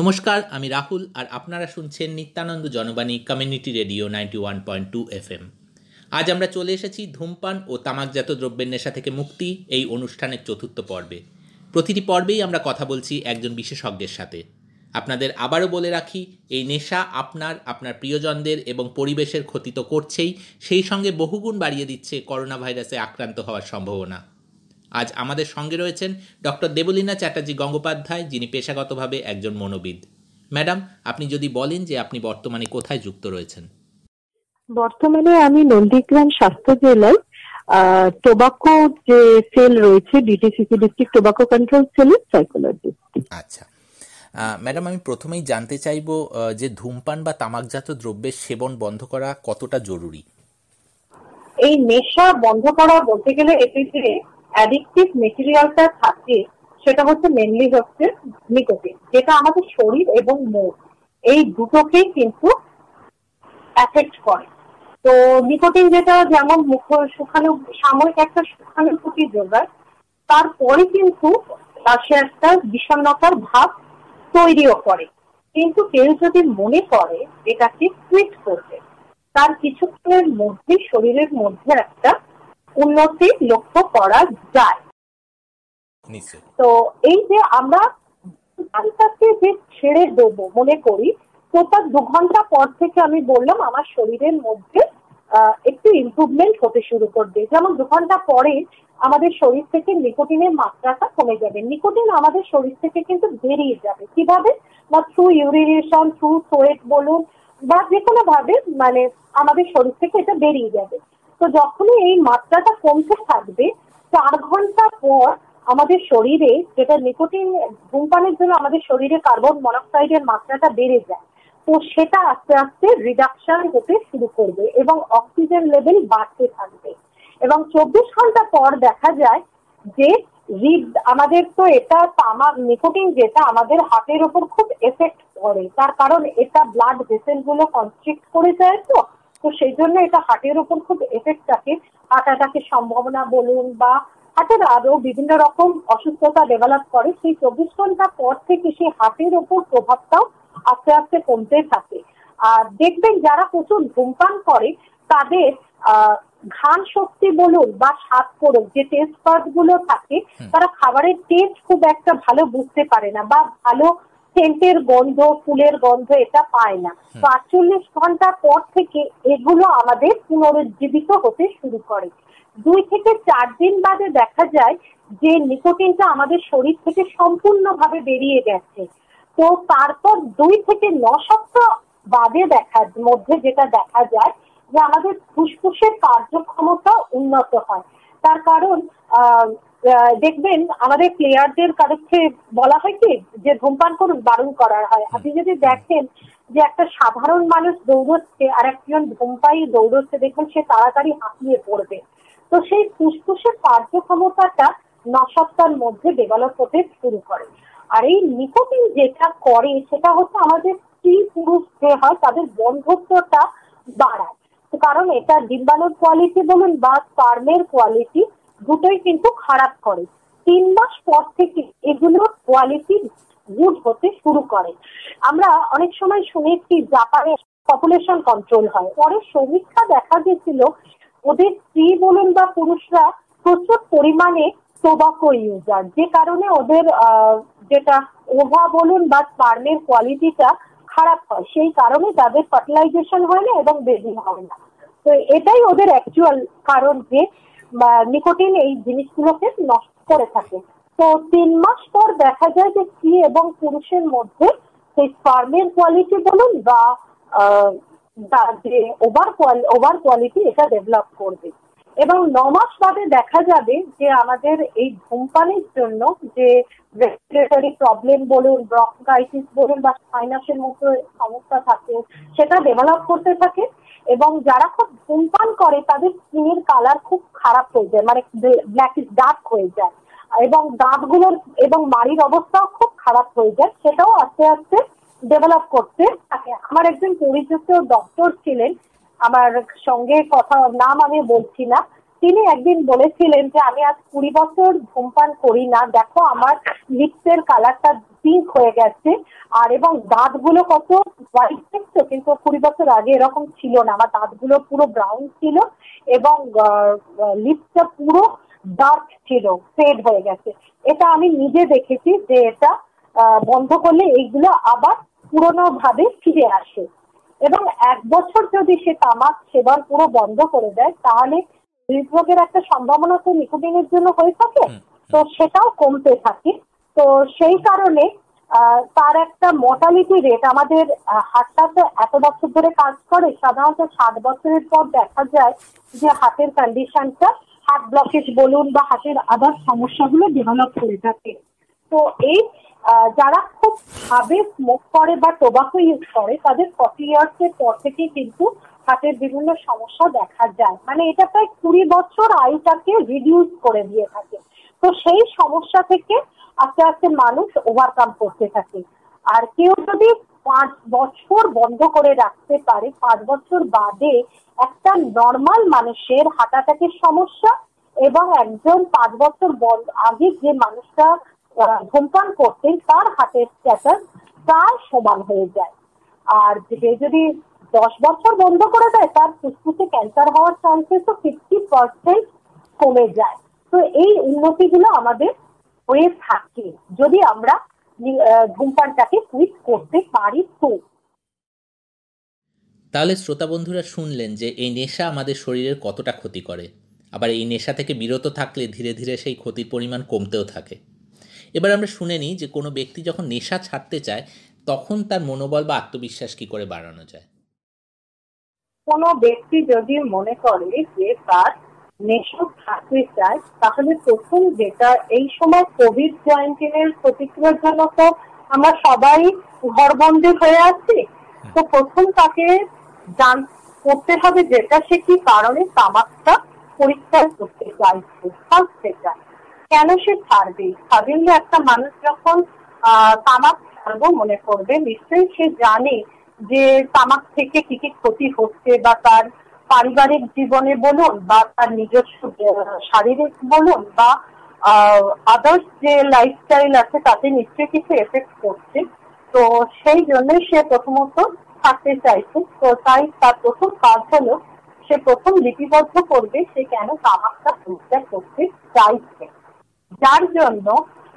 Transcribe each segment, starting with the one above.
নমস্কার, আমি রাহুল আর আপনারা শুনছেন Nityananda Janabani community radio ninety one point two F M আজ আমরা চলে এসেছি ধূমপান ও তামাকজাত দ্রব্যের নেশা থেকে মুক্তি এই অনুষ্ঠানের চতুর্থ পর্বে। প্রতিটি পর্বেই আমরা কথা বলছি একজন বিশেষজ্ঞের সাথে। আপনাদের আবারও বলে রাখি, এই নেশা আপনার আপনার প্রিয়জনদের এবং পরিবেশের ক্ষতি তো করছেই, সেই সঙ্গে বহুগুণ বাড়িয়ে দিচ্ছে করোনা ভাইরাসে আক্রান্ত হওয়ার সম্ভাবনা। আজ আমাদের সঙ্গে রয়েছেন ডক্টর দেবলীনা চ্যাটার্জি গঙ্গোপাধ্যায় যিনি পেশাগতভাবে একজন মনোবিদ। ম্যাডাম আপনি যদি বলেন যে আপনি বর্তমানে কোথায় যুক্ত রয়েছেন। বর্তমানে আমি নন্দীগ্রাম স্বাস্থ্য জেলায় টোবাকো যে সেল রয়েছে ডিটিসিসি ডিস্ট্রিক্ট টোবাকো কন্ট্রোল সেলের সাইকোলজিস্ট আচ্ছা। ম্যাডাম আমি প্রথমেই জানতে চাইব যে ধূমপান বা তামাকজাত দ্রব্যের সেবন বন্ধ করা কতটা জরুরি? এই নেশা বন্ধ করা বলতে গেলে এটি যে অ্যাডিকটিভ মেটেরিয়ালটা থাকে, সেটা হচ্ছে মেনলি হচ্ছে নিকোটিন যেটা আমাদের শরীর এবং মুখ এই দুটোকেই কিন্তু অ্যাফেক্ট করে। তো নিকোটিন যেটা যেমন মুখ, শুকানো, সাময়িক একটা ক্ষতি যোগায়, তারপরে কিন্তু সে একটা বিষণ্ণতার ভাব তৈরিও করে। কিন্তু কেউ যদি মনে করে এটাকে টুইট করবে তার কিছুক্ষণের মধ্যে শরীরের মধ্যে একটা উন্নতি লক্ষ্য করা যায়। তো এই যে আমরা যে ছেড়ে দেবো মনে করি তো তার দু ঘণ্টা পর থেকে আমি বললাম আমার শরীরের মধ্যে একটু ইম্প্রুভমেন্ট হতে শুরু করবে। যেমন দু ঘণ্টা পরে আমাদের শরীর থেকে নিকোটিনের মাত্রাটা কমে যাবে। নিকোটিন আমাদের শরীর থেকে কিন্তু বেরিয়ে যাবে। কীভাবে? বা থ্রু ইউরিনেশন থ্রু সোয়েট বলুন বা যে কোনো ভাবে মানে আমাদের শরীর থেকে এটা বেরিয়ে যাবে। তো যখনই এই মাত্রাটা কমতে থাকবে, চার ঘণ্টা পর আমাদের শরীরে যেটা নিকোটিন ধূমপানের জন্য আমাদের শরীরে কার্বন মনোক্সাইডের মাত্রাটা বেড়ে যায়, তো সেটা আস্তে আস্তে রিডাকশন হতে শুরু করবে এবং অক্সিজেন লেভেল বাড়তে থাকবে। এবং চব্বিশ ঘণ্টা পর দেখা যায় যে আমাদের তো এটা তামাক নিকোটিন যেটা আমাদের হাতের ওপর খুব এফেক্ট করে তার কারণ এটা ব্লাড ভেসেলগুলো কনস্ট্রিক্ট করে যায় তো তো সেই জন্য এটা হার্টের উপর খুব এফেক্ট থাকে। হার্ট অ্যাটাকের সম্ভাবনা বলুন বা হার্টের আরও বিভিন্ন রকম অসুস্থতা ডেভেলপ করে সেই চব্বিশ ঘণ্টা পর থেকে সেই হার্টের ওপর প্রভাবটাও আস্তে আস্তে কমতে থাকে। আর দেখবেন যারা প্রচুর ধূমপান করে তাদের ঘান শক্তি বলুন বা স্বাদ করুন যে টেস্ট পার্টগুলো থাকে তারা খাবারের টেস্ট খুব একটা ভালো বুঝতে পারে না বা ভালো সেন্টের গন্ধ ফুলের গন্ধ এটা পায় না। তো আটচল্লিশ ঘণ্টা পর থেকে এগুলো আমাদের পুনরুজ্জীবিত হতে শুরু করে। দুই থেকে চার দিন বাদে দেখা যায় যে নিকোটিনটা আমাদের শরীর থেকে সম্পূর্ণভাবে বেরিয়ে গেছে। তো তারপর দুই থেকে ন সপ্তাহ বাদে দেখা মধ্যে যেটা দেখা যায় যে আমাদের ফুসফুসের কার্যক্ষমতা উন্নত হয়। তার কারণ দেখবেন আমাদের প্লেয়ারদের কাছে বলা হয় কি, যে ধূমপান করুন, বারণ করা হয়। আপনি যদি দেখেন যে একটা সাধারণ মানুষ দৌড়চ্ছে, আর একজন ধূমপাই দৌড়চ্ছে, দেখুন সে তাড়াতাড়ি হাঁপিয়ে পড়বে। তো সেই ফুসফুসের কার্যক্ষমতাটা ন সপ্তাহের মধ্যে ডেভেলপ হতে শুরু করে। আর এই নিকোটিন যেটা করে, সেটা হচ্ছে আমাদের স্ত্রী পুরুষ যে হয়, তাদের বন্ধুত্বটা বাড়ায়। কারণ এটা ডিম্বাণুর কোয়ালিটি বলুন বা স্পার্মের কোয়ালিটি দুটোই কিন্তু খারাপ করে। তিন মাস পর থেকে এগুলোর কোয়ালিটি গুড হতে শুরু করে। আমরা অনেক সময় শুনেছি জাপানে পপুলেশন কন্ট্রোল হয়। পরে সমীক্ষা দেখা গেছিল, ওদের স্ত্রী বলুন বা পুরুষরা প্রচুর পরিমাণে টোবাকো ইউজার যে কারণে ওদের যেটা ওভা বলুন বা স্পার্মের কোয়ালিটিটা খারাপ হয়। সেই কারণে তাদের ফার্টিলাইজেশন হয় না এবং বেবি হয় না। তো এটাই ওদের অ্যাকচুয়াল কারণ যে নিকোটিন এই জিনিসগুলোকে নষ্ট করে থাকে। তো তিন মাস পর দেখা যায় যে স্ত্রী এবং পুরুষের মধ্যে সেই ফার্মের কোয়ালিটি বলুন বা যে ওভার ওভার কোয়ালিটি এটা ডেভেলপ করবে। এবং ন মাস বাদে দেখা যাবে যে আমাদের এই ধূমপানের জন্য যে রেসপিরেটরি প্রবলেম বলুন ব্রঙ্কাইটিস বলুন বা সাইনাসের মতো সমস্যা থাকে, সেটা ডেভেলপ করতে থাকে এবং যারা খুব ধূমপান করে, তাদের স্কিনের কালার খুব খারাপ হয়ে যায় মানে ব্ল্যাক ডার্ক হয়ে যায় এবং দাঁতগুলোর এবং মাড়ির অবস্থাও খুব খারাপ হয়ে যায়, সেটাও আস্তে আস্তে ডেভেলপ করতে থাকে। আমার একজন পরিচিত ডক্টর ছিলেন আমার সঙ্গে কথা নাম আমি বলছি না। তিনি একদিন বলেছিলেন যে, আমি আজ কুড়ি বছর ধূমপান করি না। দেখো আমার লিপসের কালারটা পিঙ্ক হয়ে গেছে। আর এবং দাঁতগুলো কত হোয়াইট দেখছ? কিন্তু কুড়ি বছর আগে এরকম ছিল না। আমার দাঁতগুলো পুরো ব্রাউন ছিল এবং লিপসটা পুরো ডার্ক ছিল ফেড হয়ে গেছে। এটা আমি নিজে দেখেছি যে এটা বন্ধ করলে এইগুলো আবার পুরনো ভাবে ফিরে আসে। এবং এক বছর যদি সে তামাক সেবন পুরো বন্ধ করে দেয় তাহলে হৃদরোগের একটা সম্ভাবনা তো নিকোটিনের জন্য হয়ে থাকে। তো সেটাও কমতে থাকে। তো সেই কারণে তার একটা মর্টালিটি রেট আমাদের হাটটা তো এত বছর ধরে কাজ করে সাধারণত সাত বছরের পর দেখা যায় যে হাতের কন্ডিশনটা হার্ট ব্লকেজ বলুন বা হাতের আদার সমস্যাগুলো ডেভেলপ করে থাকে। তো এই যারা খুব ভাবে স্মোক করে বা টোবাকো ইউজ করে, তাদের ফর্টি ইয়ার্স এর পর থেকেই কিন্তু হাতের বিভিন্ন সমস্যা দেখা যায়। মানে এটা প্রায় কুড়ি বছর আয়ুটাকে রিডিউস করে দিয়ে থাকে। তো সেই সমস্যা থেকে আস্তে আস্তে মানুষ ওভারকাম করতে থাকে। আর কেউ যদি পাঁচ বছর বন্ধ করে রাখতে পারে, পাঁচ বছর বাদে একটা নর্মাল মানুষের হার্ট অ্যাটাকের সমস্যা এবং একজন পাঁচ বছর আগে যে মানুষটা ধূমপান করতেন তার হাতের স্ট্যাটাস প্রায় সমান হয়ে যায়। আর যে যদি দশ বছর বন্ধ করে দেয়, তার ফুসফুসে ক্যান্সার হওয়ার চান্সেসও ফিফটি পার্সেন্ট কমে যায়। তো এই উন্নতিগুলো আমাদের হয়ে থাকে যদি আমরা ধূমপানটাকে কুইট করতে পারি তো। তাহলে শ্রোতা বন্ধুরা শুনলেন যে এই নেশা আমাদের শরীরের কতটা ক্ষতি করে। আবার এই নেশা থেকে বিরত থাকলে ধীরে ধীরে সেই ক্ষতির পরিমাণ কমতেও থাকে। এবার আমরা শুনে নিই যে কোনো ব্যক্তি যখন নেশা ছাড়তে চায়, তখন তার মনোবল বা আত্মবিশ্বাস কি করে বাড়ানো যায়? কোনো ব্যক্তি যদি মনে করে যে তার নেশা থাকতে চায়, তাহলে প্রথম যেটা, এই সময় কোভিড নাইন্টিনের প্রতিক্রিয়ার জন্য তো আমরা সবাই ঘরবন্দি হয়ে আছি, তো প্রথম তাকে জান, করতে হবে যেটা সে কি কারণে তামাকটা পরিষ্কার করতে চাইছে ছাড়তে চায়। কেন সে ছাড়বে? সাডেনলি একটা মানুষ যখন তামাক ছাড়বো মনে করবে, নিশ্চয়ই সে জানে যে তামাক থেকে কি কি ক্ষতি হচ্ছে বা তার পারিবারিক জীবনে বলুন বা তার নিজস্ব শারীরিক বলুন বা আদার্স যে লাইফস্টাইল আছে তাতে নিশ্চয়ই কিছু এফেক্ট করছে। তো সেই জন্যই সে প্রথমত থাকতে চাইছে। তো তাই তার প্রথম কাজ হলো সে প্রথম লিপিবদ্ধ করবে সে কেন তামাকটা পরিষ্কার করতে চাইছে। যার জন্য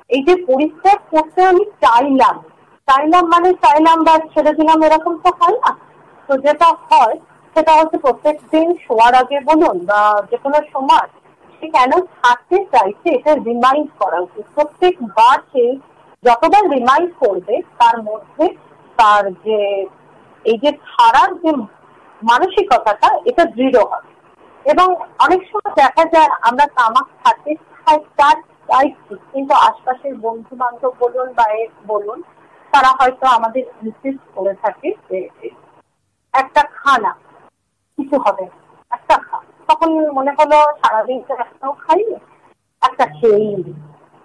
এই যে পরিষ্কার করতে আমি চাইলাম চাইলাম মানে চাইলাম বা ছেড়ে দিলাম এরকম তো হয় না। তো যেটা হয়, সেটা হচ্ছে প্রত্যেক দিন শোয়ার আগে বলুন বা যে কোনো সময় সে কেন থাকতে চাইছে, এটা রিমাইন্ড করা উচিত। প্রত্যেকবার সে যতবার রিমাইন্ড করবে, তার মধ্যে তার যে এই যে ছাড়ার যে মানসিকতাটা, এটা দৃঢ় হবে। এবং অনেক সময় দেখা যায় আমরা তামাক খাতে চাইছি কিন্তু আশপাশের বন্ধু বান্ধব বলুন বা বলুন, তারা হয়তো আমাদের ইনসিস্ট করে থাকে যে একটা খানা, কিছু হবে একটা খা তখন মনে হলো সারাদিন তো একটাও খাই একটা খেয়েই নি।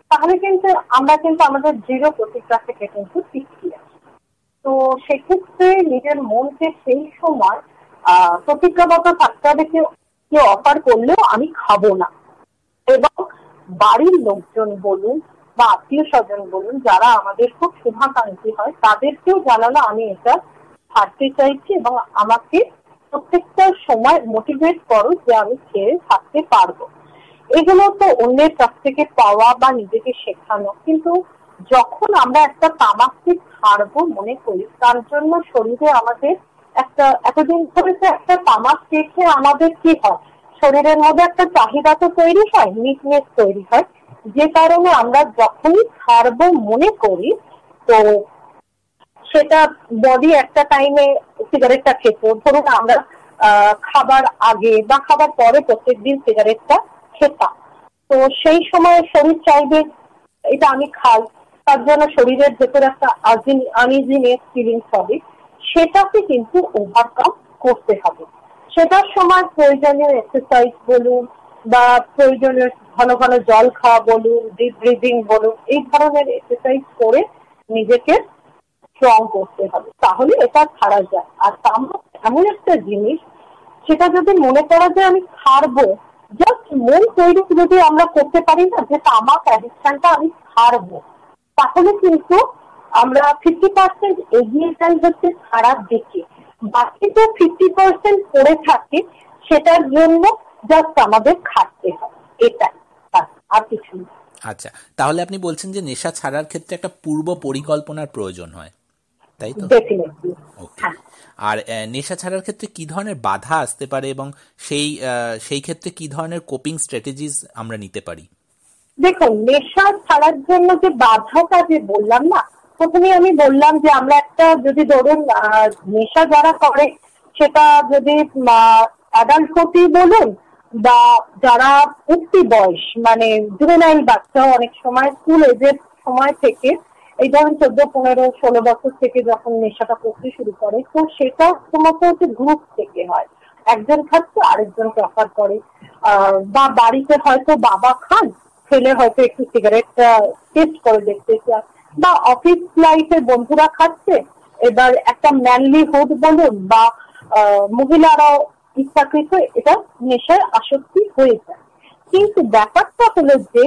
তাহলে কিন্তু আমরা কিন্তু আমাদের দৃঢ় প্রতিজ্ঞা থেকে কিন্তু পিছিয়ে আছি। তো সেক্ষেত্রে নিজের মনকে সেই সময়, আহ, প্রতিজ্ঞাবদ্ধ থাকতে হবে কেউ কেউ অফার করলেও আমি খাব না। বাড়ির লোকজন বলুন বা আত্মীয় স্বজন বলুন, যারা আমাদের খুব শুভাকাঙ্ক্ষী হয়, তাদেরকেও জানানো আমি এটা ছাড়তে চাইছি এবং আমাকে প্রত্যেকটা সময় মোটিভেট করো যে আমি খেয়ে থাকতে পারব। এগুলো তো অন্যের কাছ থেকে পাওয়া বা নিজেকে শেখানো, কিন্তু যখন আমরা একটা তামাককে ছাড়বো মনে করি, তার জন্য শরীরে আমাদের একটা, এতদিন ধরে একটা তামাক খেয়ে আমাদের কি হয়? শরীরের মধ্যে একটা চাহিদা তো তৈরি হয় নিকনেস তৈরি হয়। যে কারণে আমরা যখনই ছাড়বো মনে করি, তো সেটা বডি একটা টাইমে সিগারেটটা খেত। ধরুন আমরা খাবার আগে বা খাবার পরে প্রত্যেক দিন সিগারেটটা খেতাম। তো সেই সময় শরীর চাইবে, এটা আমি খাই। তার জন্য শরীরের ভেতর একটা আনইজিনেস ফিলিংস হবে। সেটাকে কিন্তু ওভারকাম করতে হবে। সেটার সময় প্রয়োজনীয় এক্সারসাইজ বলুন বা প্রয়োজনীয় ঘন ঘন জল খাওয়া বলুন ডিপ ব্রিদিং বলুন, এই ধরনের এক্সারসাইজ করে নিজেকে স্ট্রং করতে হবে। তাহলে এটা ছাড়া যায়। আর তামাক এমন একটা জিনিস, সেটা যদি মনে করা যায় আমি ছাড়বো জাস্ট মন তৈরি যদি আমরা করতে পারি না যে তামাক অ্যাডিকশনটা আমি ছাড়বো তাহলে কিন্তু আমরা ফিফটি পার্সেন্ট এগিয়ে যাই হচ্ছে খারাপ দিকে। বাকি যে ফিফটি পার্সেন্ট পড়ে থাকে সেটার জন্য জাস্ট আমাদের খাটতে হয় এটাই। আর কিছু না। আচ্ছা তাহলে আপনি বলছেন যে নেশা ছাড়ার ক্ষেত্রে একটা পূর্ব পরিকল্পনার প্রয়োজন হয় তাই তো? ওকে হ্যাঁ। আর নেশা ছাড়ার ক্ষেত্রে কি ধরনের বাধা আসতে পারে এবং সেই সেই ক্ষেত্রে কি ধরনের কোপিং স্ট্র্যাটেজিস আমরা নিতে পারি? দেখুন নেশা ছাড়ার জন্য যে বাধাটা যে বললাম না প্রথমে আমি বললাম যে আমরা একটা যদি ধরুন নেশা যারা করে, সেটা যদি অ্যাডাল্ট বলুন বা যারা উঠতি বয়স মানে জুভেনাইল বাচ্চা অনেক সময় স্কুল এজের সময় থেকে, এই ধরুন চোদ্দ, পনেরো, ষোলো বছর থেকে যখন নেশাটা করতে শুরু করে, তো সেটা সমস্ত হচ্ছে গ্রুপ থেকে হয়। একজন খাচ্ছে আরেকজন অফার করে। বা বাড়িতে হয়তো বাবা খান ছেলে হয়তো একটু সিগারেট টেস্ট করে দেখতে চায়। বা অফিস লাইফে বন্ধুরা খাচ্ছে, এবার একটা ম্যানলি হুড বলুন বা মহিলারাও ইচ্ছাকৃত এটা নেশায় আসক্তি হয়ে যায়। কিন্তু ব্যাপারটা হলো যে,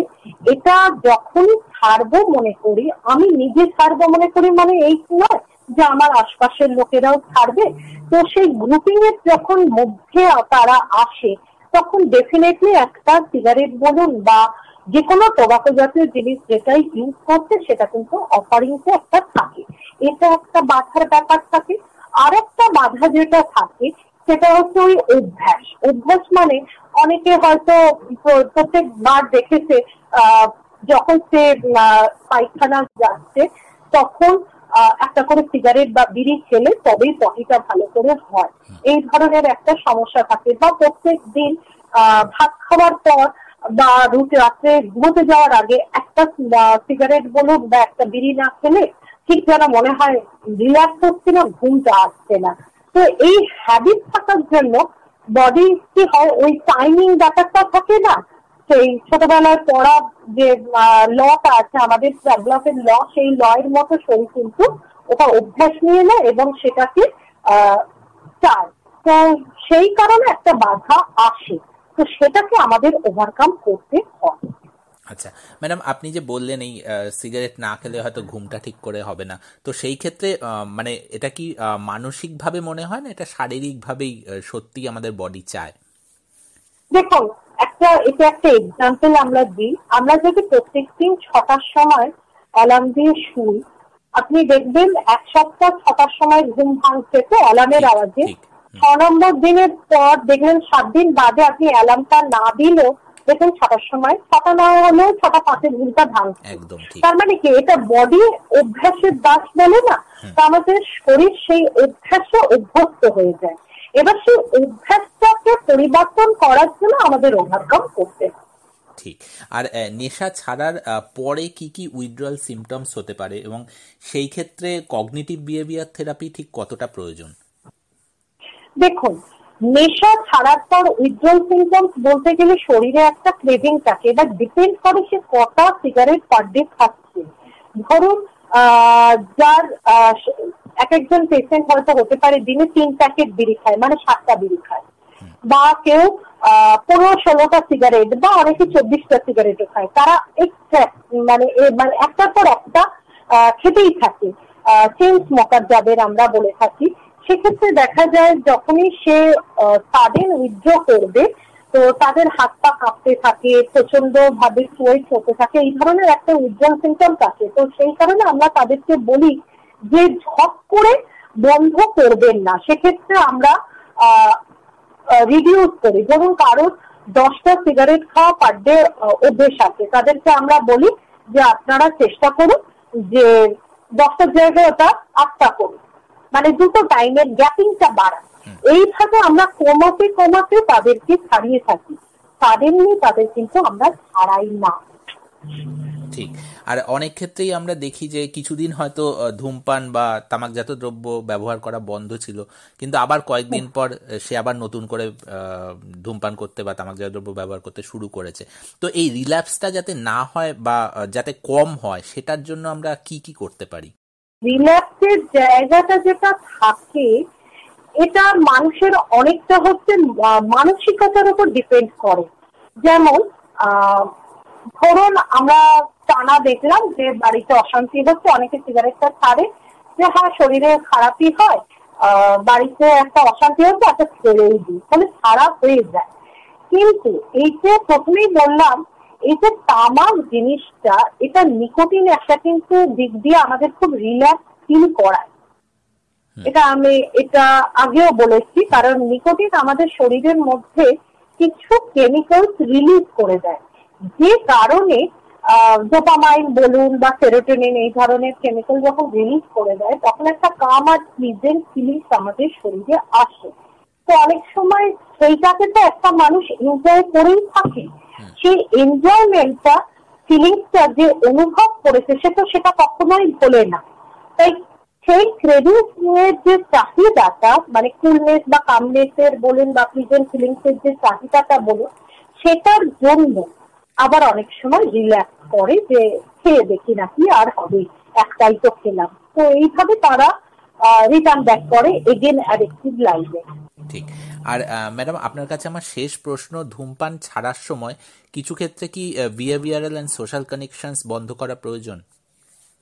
এটা যখনই ছাড়বো মনে করি, আমি নিজে ছাড়বো মনে করি মানে এই নয় যে আমার আশপাশের লোকেরাও ছাড়বে। তো সেই গ্রুপিং এর যখন মধ্যে তারা আসে, তখন ডেফিনেটলি একটা সিগারেট বলুন বা যে কোনো টোবাকো জাতীয় জিনিস যেটাই ইউজ করছে, সেটা কিন্তু অফারিংসে একটা থাকে। এটা একটা বাধার ব্যাপার থাকে। আর একটা বাধা যেটা থাকে, সেটা হচ্ছে ওই অভ্যাস। অভ্যাস মানে অনেকে হয়তো প্র- প্রত্যেকবার দেখেছে যখন সে পায়খানা যাচ্ছে, তখন একটা করে সিগারেট বা বিড়ি খেলে তবেই পটিটা ভালো করে হয়। এই ধরনের একটা সমস্যা থাকে। বা প্রত্যেক দিন ভাত খাওয়ার পর বা রুটি রাত্রে ঘুমোতে যাওয়ার আগে একটা সিগারেট বলুন বা একটা বিড়ি না খেলে ঠিক যেন মনে হয় রিল্যাক্স হচ্ছে না, ঘুমটা আসছে না। তো এই হ্যাবিট থাকার জন্য বডি কি হয়, ওই টাইমিং ব্যাপারটা থাকে না? সেই ছোটবেলায় পড়া যে লটা আছে, আমাদের ডেভেলপের ল সেই ল এর মতো শরীর কিন্তু ওটা অভ্যাস নিয়ে নেয় এবং সেটাকে চায়। তো সেই কারণে একটা বাধা আসে। তো সেটাকে আমাদের ওভারকাম করতে হয়। আচ্ছা ম্যাডাম আপনি যে বললেন এই সিগারেট না খেলে হয়তো ঘুমটা ঠিক করে হবে না তো সেই ক্ষেত্রে মানে এটা কি মানসিকভাবে মনে হয় না এটা শারীরিকভাবেই সত্যি আমাদের বডি চায়? দেখুন একটা এটা একটা এক্সাম্পল আমরা দিই। আমরা যদি প্রত্যেকদিন ছটার সময় অ্যালার্ম দিয়ে শুই আপনি দেখবেন এক সপ্তাহ ছটার সময় ঘুম ভাঙছে তো অ্যালার্মের আওয়াজে। ছ নম্বর দিনের পর দেখবেন সাত দিন বাদে আপনি অ্যালার্মটা না দিলেও দেখবেন ছটার সময় ছটা না হলেও ছটা পাঁচের ঘুমটা ভাঙছে। তার মানে কি এটা বডি অভ্যাসের দাস বলে না তো আমাদের শরীর সেই অভ্যাসে অভ্যস্ত হয়ে যায়। এবার সেই অভ্যাসটাকে পরিবর্তন করার জন্য আমাদের ওভারকাম করতে ঠিক। আর নেশা ছাড়ার পরে কি কি উইথড্রয়াল সিমটমস হতে পারে এবং সেই ক্ষেত্রে কগনিটিভ বিহেভিয়ার থেরাপি ঠিক কতটা প্রয়োজন? দেখুন, নেশা ছাড়ার পর উইথড্রল সিমটমস বলতে গেলে শরীরে একটা ক্রেভিং থাকে এবার ডিপেন্ড করে সে কটা সিগারেট পার ডে খাচ্ছে। ধরুন যার এক একজন পেশেন্ট হয়তো হতে পারে দিনে তিন প্যাকেট বিড়ি খায় মানে সাতটা বিড়ি খায়। বা কেউ পনেরো ষোলোটা সিগারেট বা অনেকে চব্বিশটা সিগারেটও খায়। তারা মানে মানে একটার পর একটা খেতেই থাকে। চেন স্মোকার যাদের আমরা বলে থাকি। সেক্ষেত্রে দেখা যায় যখনই সে তাদের উইথড্র করবে, তো তাদের হাত পা কাঁপতে থাকে প্রচণ্ড ভাবে সোয়েট হতে থাকে, এই ধরনের একটা উজ্জ্বল সিমটম থাকে। তো সেই কারণে আমরা তাদেরকে বলি যে ঝপ করে বন্ধ করবেন না। সেক্ষেত্রে আমরা রিডিউস করি। যেমন কারোর দশটা সিগারেট খাওয়া পার ডে অভ্যেস আছে। তাদেরকে আমরা বলি যে আপনারা চেষ্টা করুন যে দশটার জায়গায় ওটা আটটা করুন। মানে দুটো টাইমের গ্যাপিংটা বাড়ান এইভাবে আমরা কমাতে কমাতে তাদেরকে ছাড়িয়ে থাকি। সাডেনলি তাদের কিন্তু আমরা ছাড়াই না। ঠিক। আর অনেক ক্ষেত্রেই আমরা দেখি যে কিছুদিন হয়তো ধূমপান বা তামাকজাত দ্রব্য ব্যবহার করা বন্ধ ছিল। কিন্তু আবার কয়েকদিন পর সে আবার নতুন করে ধূমপান করতে বা তামাকজাত দ্রব্য ব্যবহার করতে শুরু করেছে। তো এই রিল্যাপসটা যাতে না হয় বা যাতে কম হয়, সেটার জন্য আমরা কি কি করতে পারি? রিল্যাক্সের জায়গাটা যেটা থাকে, এটা মানুষের অনেকটা হচ্ছে মানসিকতার উপর ডিপেন্ড করে। যেমন ধরুন আমরা টানা দেখলাম যে বাড়িতে অশান্তি হচ্ছে, অনেকে সিগারেটটা ছাড়ে, যে হ্যাঁ শরীরে খারাপই হয় বাড়িতে একটা অশান্তি হচ্ছে, একটা ছেড়েই দিই। তাহলে খারাপ হয়ে যায়। কিন্তু এই যে প্রথমেই বললাম এই যে তামাক জিনিসটা এটা নিকোটিন একটা কিন্তু দিক দিয়ে আমাদের খুব রিল্যাক্স ফিল করায়। এটা আমি এটা আগেও বলেছি কারণ নিকোটিন আমাদের শরীরের মধ্যে কিছু কেমিক্যালস রিলিজ করে দেয়। যে কারণে ডোপামাইন বলুন বা সেরোটোনিন এই ধরনের কেমিক্যাল যখন রিলিজ করে দেয় তখন একটা কাম আর প্লিজেন্ট ফিলিংস আমাদের শরীরে আসে। তো অনেক সময় সেইটাকে তো একটা মানুষ এনজয় করেই থাকে। সেই এনজয়মেন্টটা ফিলিংসটা যে অনুভব করেছে, সে তো সেটা কখনোই ভোলে না। তাই সেই ক্রেডিট এর যে চাহিদাটা মানে কুলনেস বা কামনেসের বলুন বা প্রিজেন্ট ফিলিংস এর যে চাহিদাটা বলুন, সেটার জন্য আবার অনেক সময় রিল্যাক্স করে যে, খেয়ে দেখি নাকি আর হবে, একটাই তো খেলাম। তো এইভাবে তারা রিটার্ন ব্যাক করে এগেন অ্যাডিকটিভ লাইফে ঠিক। আর ম্যাডাম, আপনার কাছে আমার শেষ প্রশ্ন, ধূমপান ছাড়ার সময় কিছু ক্ষেত্রে কি বিহেভিয়ারাল অ্যান্ড সোশ্যাল কানেকশনস বন্ধ করা প্রয়োজন?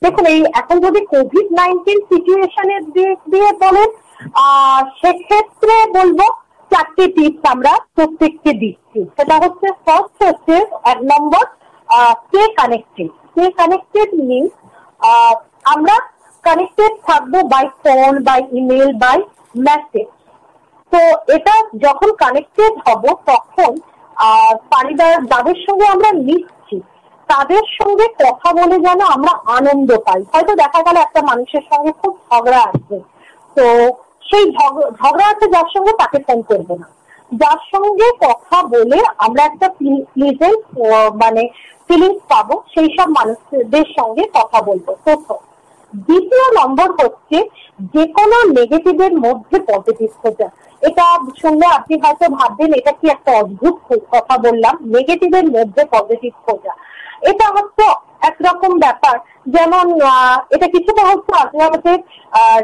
দেখুন, এই এখন যদি কোভিড নাইন্টিন সিচুয়েশনের দিক দিয়ে বলেন সেক্ষেত্রে বলব চারটি টিপস আমরা প্রত্যেককে দিচ্ছি। সেটা হচ্ছে ফার্স্ট হচ্ছে, এক নম্বর stay connected stay connected means আমরা কানেক্টেড থাকব by phone by email by message তো এটা যখন কানেক্টেড হব, তখন পারিবার যাদের সঙ্গে আমরা মিশছি। তাদের সঙ্গে কথা বলে যেন আমরা আনন্দ পাই। হয়তো দেখা গেল একটা মানুষের সঙ্গে খুব ঝগড়া আছে। তো সেই ঝগড়া আছে যার সঙ্গে তাকে ফোন করবে না। যার সঙ্গে কথা বলে আমরা একটা প্লিজেন্ট মানে ফিলিংস পাবো, সেই সব মানুষদের সঙ্গে কথা বলব। প্রথম। দ্বিতীয় নম্বর হচ্ছে যে কোনো নেগেটিভের মধ্যে পজিটিভ খোঁজা। এটা শুনলে আপনি হয়তো ভাববেন এটা কি একটা অদ্ভুত কথা বললাম? নেগেটিভের মধ্যে পজিটিভ খোঁজা। এটা হচ্ছে একরকম ব্যাপার। যেমন এটা কিছুটা হচ্ছে আজকে আমাদের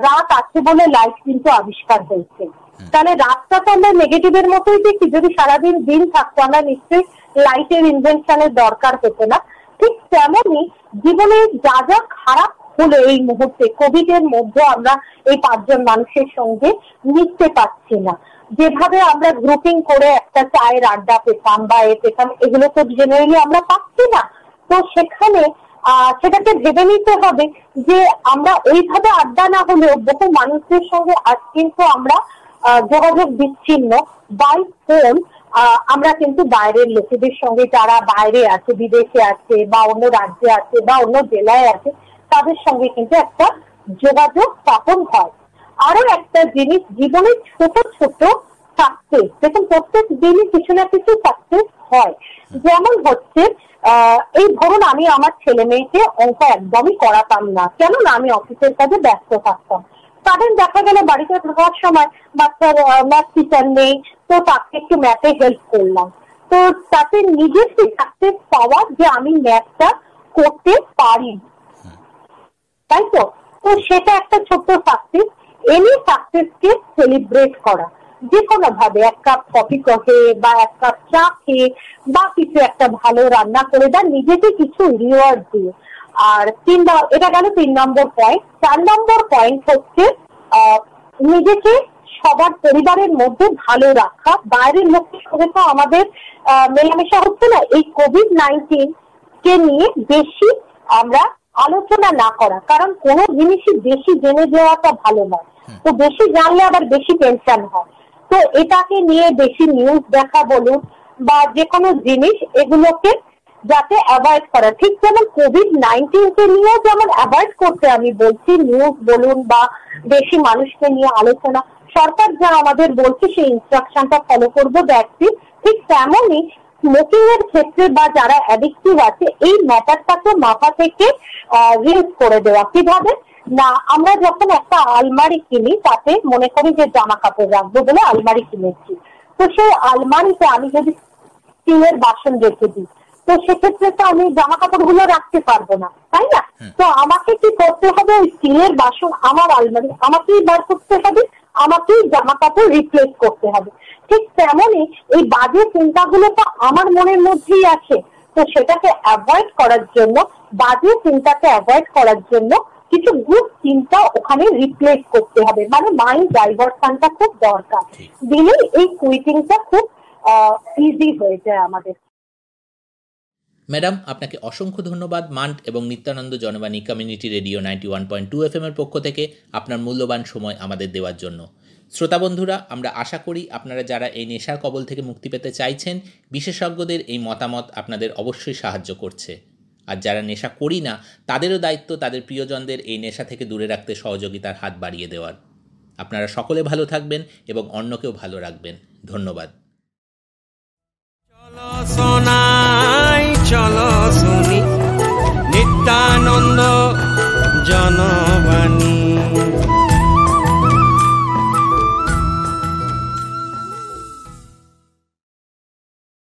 রাত আছে বলে লাইট কিন্তু আবিষ্কার হয়েছে। তাহলে রাতটা তো আমরা নেগেটিভের মতোই দেখি। যদি সারাদিন দিন থাকতো আমরা নিশ্চয়ই লাইটের ইনভেনশনের দরকার হতো না। ঠিক তেমনই জীবনে যা যা খারাপ হলো এই মুহূর্তে কোভিড এর মধ্যে আমরা এই পাঁচজন মানুষের সঙ্গে মিশতে পারছি না। যেভাবে আমরা গ্রুপিং করে একটা চায়ের আড্ডা পেতাম বা এ পেতাম, এগুলো তো জেনারেলি আমরা পাচ্ছি না। তো সেখানে সেটাকে ভেবে নিতে হবে যে আমরা ওইভাবে আড্ডা না হলেও বহু মানুষদের সঙ্গে আজ কিন্তু আমরা যোগাযোগ বিচ্ছিন্ন বাই ফোন আমরা কিন্তু বাইরের লোকেদের সঙ্গে, যারা বাইরে আছে, বিদেশে আছে বা অন্য রাজ্যে আছে বা অন্য জেলায় আছে তাদের সঙ্গে কিন্তু একটা যোগাযোগ স্থাপন হয়। আরও একটা জিনিস জীবনে ছোট ছোট সাকসেস দেখুন প্রত্যেক দিনই কিছু না কিছু সাকসেস হয়। যেমন হচ্ছে এই ধরুন আমি আমার ছেলে মেয়েকে অঙ্ক একদমই করাতাম না। কেন না আমি অফিসের কাজে ব্যস্ত থাকতাম। তাদের দেখা গেল বাড়িতে থাকার সময় বাচ্চার ম্যাথ টিচার নেই, তো তাকে একটু ম্যাথে হেল্প করলাম। তো তাতে নিজের সেই সাকসেস পাওয়া যে আমি ম্যাথটা করতে পারি তাই তো? তো সেটা একটা ছোট্ট সাকসেস এনি সাকসেসকে সেলিব্রেট করা। যে কোনো ভাবে এক কাপ কফি কফে বা এক কাপ চা খেয়ে বা কিছু একটা ভালো রান্না করে বা নিজেকে কিছু রিওয়ার্ড দিয়ে। আর তিন এটা গেল তিন নম্বর পয়েন্ট চার নম্বর পয়েন্ট হচ্ছে নিজেকে সবার পরিবারের মধ্যে ভালো রাখা। বাইরের লোকের সঙ্গে তো আমাদের মেলামেশা হচ্ছে না। এই কোভিড নাইন্টিন কে নিয়ে বেশি আমরা আলোচনা না করা কারণ কোনো জিনিসই বেশি জেনে যাওয়াটা ভালো নয়। তো বেশি জানলে আবার বেশি টেনশন হয়। তো এটাকে নিয়ে বেশি নিউজ দেখা বলুন বা যে কোনো জিনিস এগুলোকে যাতে অ্যাভয়েড করা। ঠিক যেমন কোভিড নাইন্টিনকে নিয়েও যেমন অ্যাভয়েড করতে আমি বলছি নিউজ বলুন বা বেশি মানুষকে নিয়ে আলোচনা। সরকার যা আমাদের বলছে সেই ইনস্ট্রাকশনটা ফলো করব ব্যক্তি ঠিক তেমনই স্মোকিং এর ক্ষেত্রে বা যারা অ্যাডিকটিভ আছে এই ম্যাটারটাকে মাথা থেকে রিলিজ করে দেওয়া। কীভাবে? না আমরা যখন একটা আলমারি কিনি তাতে মনে করি যে জামা কাপড় রাখব বলে আলমারি কিনেছি। তো সেই আলমারিতে আমি যদি স্টিলের বাসন রেখে দিই তো সেক্ষেত্রে তো আমি জামা কাপড়গুলো রাখতে পারব না তাই না? তো আমাকে কি করতে হবে? ওই স্টিলের বাসন আমার আলমারি আমাকেই বার করতে হবে আমাকেই জামা কাপড় রিপ্লেস করতে হবে। ঠিক তেমনই এই বাজে চিন্তাগুলো তো আমার মনের মধ্যেই আছে। তো সেটাকে অ্যাভয়েড করার জন্য বাজে চিন্তাকে অ্যাভয়েড করার জন্য কিছু গুড চিন্তা ওখানে রিপ্লেস করতে হবে। মানে মাইন্ড ডাইভার্সনটা খুব দরকার। দিলেই এই কুইটিংটা খুব ইজি হয়ে যায় আমাদের। ম্যাডাম আপনাকে অসংখ্য ধন্যবাদ। মান্ট এবং Nityananda Janabani community radio ninety one point two F এর পক্ষ থেকে আপনার মূল্যবান সময় আমাদের দেওয়ার জন্য। শ্রোতা বন্ধুরা, আমরা আশা করি আপনারা যারা এই নেশার কবল থেকে মুক্তি পেতে চাইছেন, বিশেষজ্ঞদের এই মতামত আপনাদের অবশ্যই সাহায্য করছে। আর যারা নেশা করি না, তাদেরও দায়িত্ব তাদের প্রিয়জনদের এই নেশা থেকে দূরে রাখতে সহযোগিতার হাত বাড়িয়ে দেওয়ার। আপনারা সকলে ভালো থাকবেন এবং অন্যকেও ভালো রাখবেন। ধন্যবাদ। নিত্যানন্দ জন